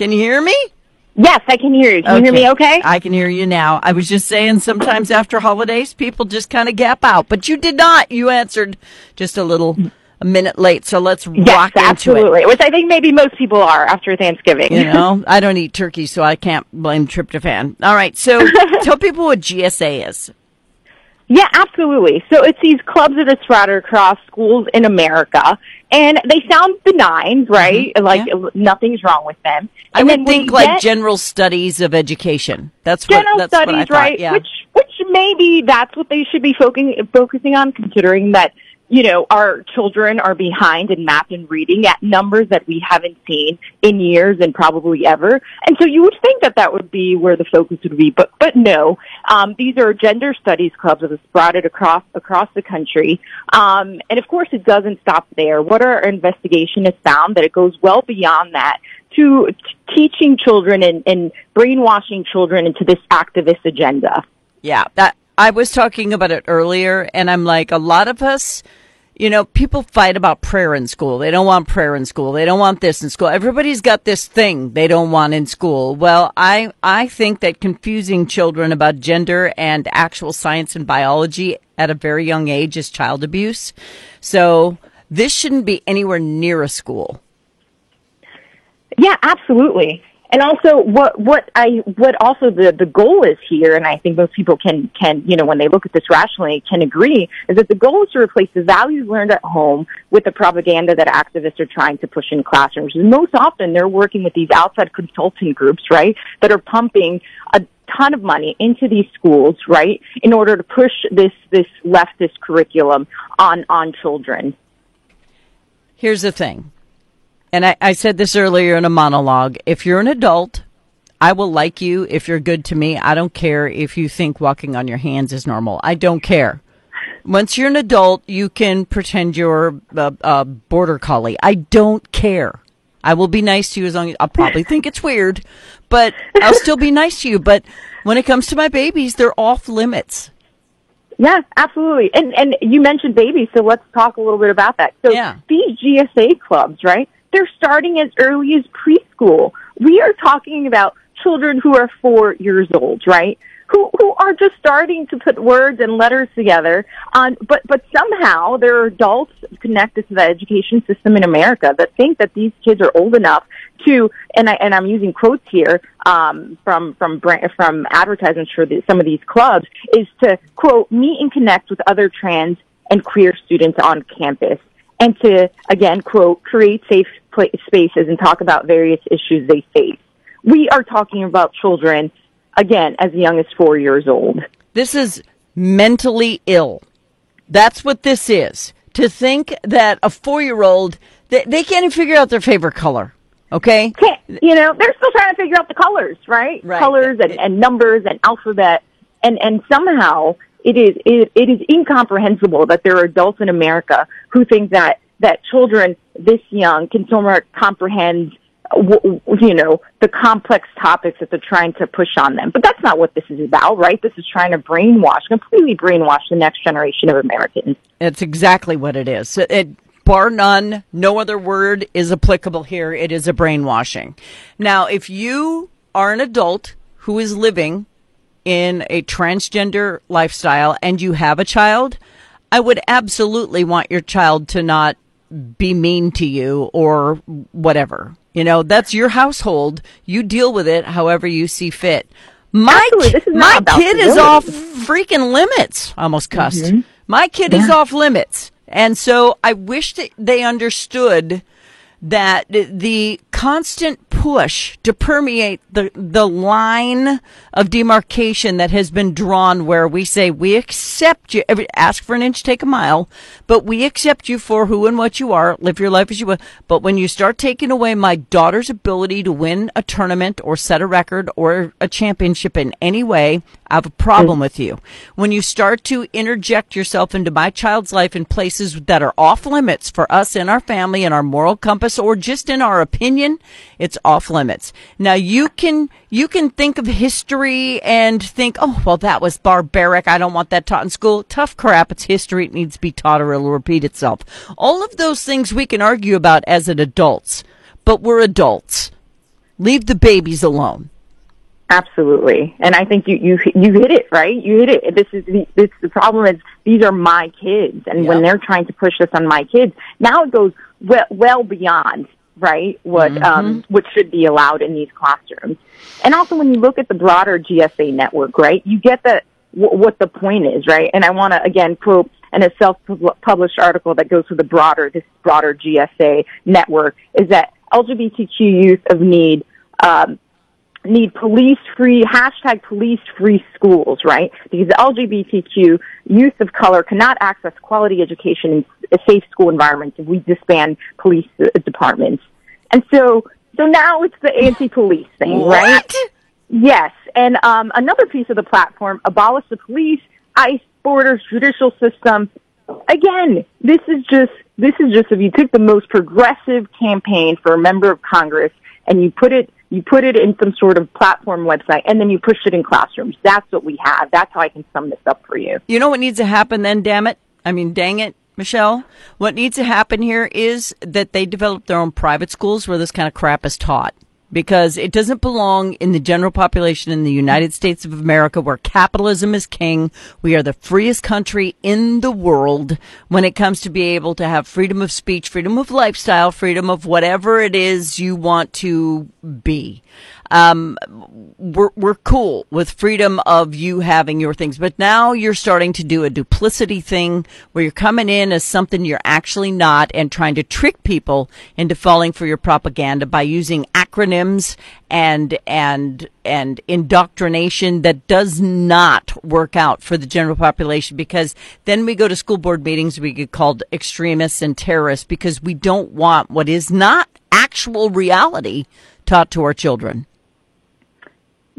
Can you hear me? Yes, I can hear you. Can you hear me okay? I can hear you now. I was just saying sometimes after holidays, people just kind of gap out, but you did not. You answered just a little a minute late. So let's yes, rock into it. absolutely. Which I think maybe most people are after Thanksgiving. You know, I don't eat turkey, so I can't blame tryptophan. All right, so tell people what GSA is. Yeah, absolutely. So it's these clubs that are scattered across schools in America, and they sound benign, right? Like Mm-hmm. yeah. nothing's wrong with them. I And would think like get general studies of education. That's what general that's what I studies, thought. right? Yeah. Which which maybe that's what they should be focusing focusing on, considering that you know our children are behind in math and reading at numbers that we haven't seen in years and probably ever. And so you would think that that would be where the focus would be, but but no. Um, these are gender studies clubs that have sprouted across across the country, um, and of course it doesn't stop there. What our investigation has found that it goes well beyond that to teaching children and, and brainwashing children into this activist agenda. Yeah, that I was talking about it earlier, and I'm like, a lot of us, you know, people fight about prayer in school. They don't want prayer in school. They don't want this in school. Everybody's got this thing they don't want in school. Well, I I think that confusing children about gender and actual science and biology at a very young age is child abuse. So this shouldn't be anywhere near a school. Yeah, absolutely. And also, what what I what also the the goal is here, and I think most people can can you know when they look at this rationally can agree is that the goal is to replace the values learned at home with the propaganda that activists are trying to push in classrooms. And most often, they're working with these outside consulting groups, right, that are pumping a ton of money into these schools, right, in order to push this this leftist curriculum on on children. Here's the thing. And I, I said this earlier in a monologue. If you're an adult, I will like you if you're good to me. I don't care if you think walking on your hands is normal. I don't care. Once you're an adult, you can pretend you're a, a border collie. I don't care. I will be nice to you as long as I'll probably think it's weird, but I'll still be nice to you. But when it comes to my babies, they're off limits. Yeah, absolutely. And and you mentioned babies, so let's talk a little bit about that. So Yeah. these GSA clubs, right? They're starting as early as preschool. We are talking about children who are four years old, right? Who who are just starting to put words and letters together. Um, but but somehow there are adults connected to the education system in America that think that these kids are old enough to, and I and I'm using quotes here um, from from from advertisements for the, some of these clubs, is to quote meet and connect with other trans and queer students on campus, and to again quote create safe spaces and talk about various issues they face. We are talking about children again as young as four years old. This is mentally ill. That's what this is. To think that a four year old, they, they can't even figure out their favorite color. Okay? can't, you know, they're still trying to figure out the colors, right? Right. Colors and, and numbers and alphabet. And, and somehow it is, it, it is incomprehensible that there are adults in America who think that, that children this young can somewhat comprehend, you know, the complex topics that they're trying to push on them. But that's not what this is about, right? This is trying to brainwash, completely brainwash the next generation of Americans. It's exactly what it is. It, bar none, no other word is applicable here. It is a brainwashing. Now, if you are an adult who is living in a transgender lifestyle and you have a child, I would absolutely want your child to not be mean to you or whatever. You know, that's your household. You deal with it however you see fit. My, Absolutely. This is not my kid is off freaking limits. Almost mm-hmm. cussed. My kid is off limits. And so I wish that they understood that the constant push to permeate the the line of demarcation that has been drawn where we say we accept you. Ask for an inch take a mile but we accept you for who and what you are. Live your life as you will. But when you start taking away my daughter's ability to win a tournament or set a record or a championship in any way I have a problem mm. with you. When you start to interject yourself into my child's life in places that are off limits for us in our family, and our moral compass, or just in our opinion, it's off limits. Now you can, you can think of history and think, oh, well, that was barbaric. I don't want that taught in school. Tough crap. It's history. It needs to be taught or it'll repeat itself. All of those things we can argue about as an adults, but we're adults Leave the babies alone. Absolutely, and I think you you you hit it right. You hit it. This is the this the problem is these are my kids, and when they're trying to push this on my kids, now it goes well, well beyond right what mm-hmm. um, what should be allowed in these classrooms. And also, when you look at the broader GSA network, right, you get that w- what the point is, right? And I want to again quote in a self-published article that goes to the broader this broader GSA network is that LGBTQ youth of need. Um, need police free, hashtag police free schools, right? Because LGBTQ youth of color cannot access quality education in a safe school environments if we disband police departments. And so, so now it's the anti-police thing, what? right? Yes. And, um, another piece of the platform, abolish the police, ICE, borders, judicial system. Again, this is just, this is just if you took the most progressive campaign for a member of Congress and you put it you put it in some sort of platform website and then you push it in classrooms. That's what we have. That's how I can sum this up for you. You know what needs to happen then, damn it? I mean, dang it, Michele. What needs to happen here is that they develop their own private schools where this kind of crap is taught because it doesn't belong in the general population in the United States of America where capitalism is king. We are the freest country in the world when it comes to be able to have freedom of speech, freedom of lifestyle, freedom of whatever it is you want to be um, we're, we're cool with freedom of you having your things. But now you're starting to do a duplicity thing where you're coming in as something you're actually not and trying to trick people into falling for your propaganda by using acronyms and, and, and indoctrination that does not work out for the general population because then we go to school board meetings, we get called extremists and terrorists because we don't want what is not actual reality taught to our children.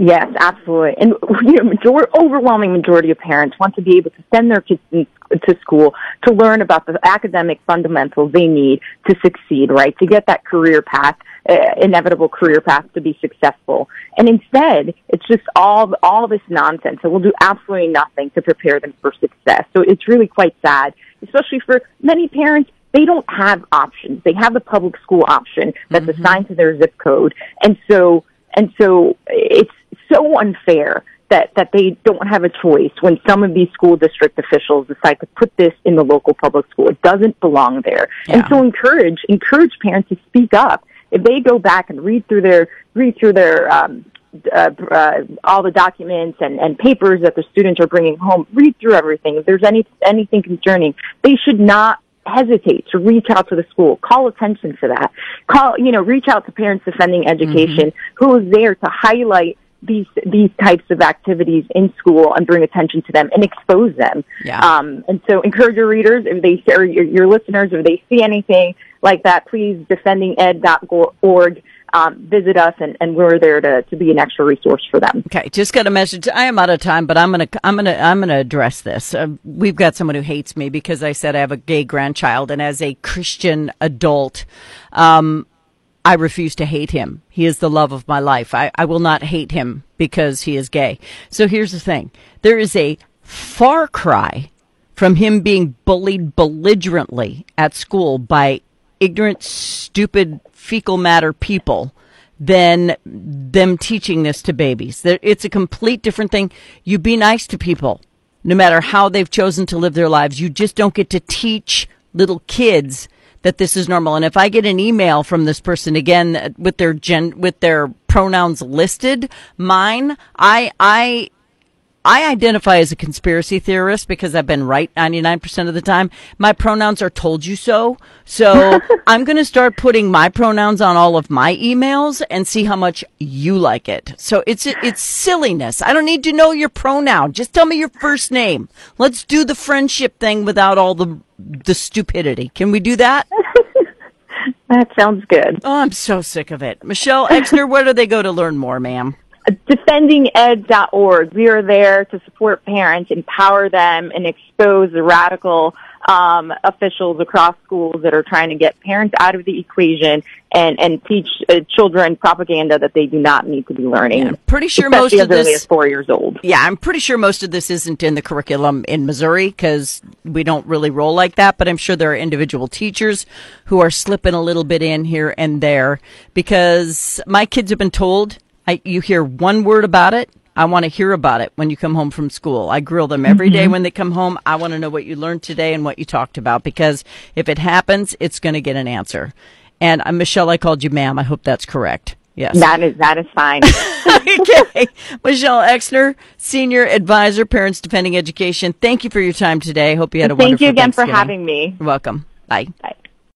Yes, absolutely. And you know, major- overwhelming majority of parents want to be able to send their kids to school to learn about the academic fundamentals they need to succeed, right? To get that career path, uh, inevitable career path to be successful. And instead, it's just all all this nonsense. It will do absolutely nothing to prepare them for success. So it's really quite sad, especially for many parents they don't have options. They have the public school option that's mm-hmm. assigned to their zip code. And so, and so it's so unfair that, that they don't have a choice when some of these school district officials decide to put this in the local public school. It doesn't belong there. Yeah. And so encourage, encourage parents to speak up. If they go back and read through their, read through their, um, uh, uh, all the documents and, and papers that the students are bringing home, read through everything. If there's any, anything concerning, they should not hesitate to reach out to the school, call attention to that, call, you know, reach out to Parents Defending Education, mm-hmm. who is there to highlight these these types of activities in school and bring attention to them and expose them. Yeah. Um, and so encourage your readers if they or your, your listeners if they see anything like that, please defendinged.org. Um, visit us and, and we're there to, to be an extra resource for them. Okay, just got a message. I am out of time, but I'm gonna I'm gonna I'm gonna address this. Uh, we've got someone who hates me because I said I have a gay grandchild, and as a Christian adult, um, I refuse to hate him. He is the love of my life. I, I will not hate him because he is gay. So here's the thing. There is a far cry from him being bullied belligerently at school by ignorant, stupid, fecal matter people than them teaching this to babies. It's a complete different thing. You be nice to people, no matter how they've chosen to live their lives. You just don't get to teach little kids that this is normal. And if I get an email from this person again with their gen, with their pronouns listed, mine, I, I, I identify as a conspiracy theorist because I've been right 99% of the time. My pronouns are told you so. So I'm going to start putting my pronouns on all of my emails and see how much you like it. So it's, it's silliness. I don't need to know your pronoun. Just tell me your first name. Let's do the friendship thing without all the, the stupidity. Can we do that? that sounds good. Oh, I'm so sick of it. Michele Exner, where do they go to learn more, ma'am? defendinged.org. We are there to support parents, empower them, and expose the radical um, officials across schools that are trying to get parents out of the equation and and teach uh, children propaganda that they do not need to be learning. Yeah, pretty sure most of this is four years old. Yeah, I'm pretty sure most of this isn't in the curriculum in Missouri because we don't really roll like that. But I'm sure there are individual teachers who are slipping a little bit in here and there because my kids have been told. I, you hear one word about it, I want to hear about it when you come home from school. I grill them every mm-hmm. day when they come home. I want to know what you learned today and what you talked about because if it happens, it's going to get an answer. And uh, Michele, I called you ma'am. I hope that's correct. Yes. That is that is fine. okay. Michele Exner, Senior Advisor, Parents Defending Education. Thank you for your time today. Hope you had a Thank wonderful Thank you again for having me. You're welcome. Bye. Bye.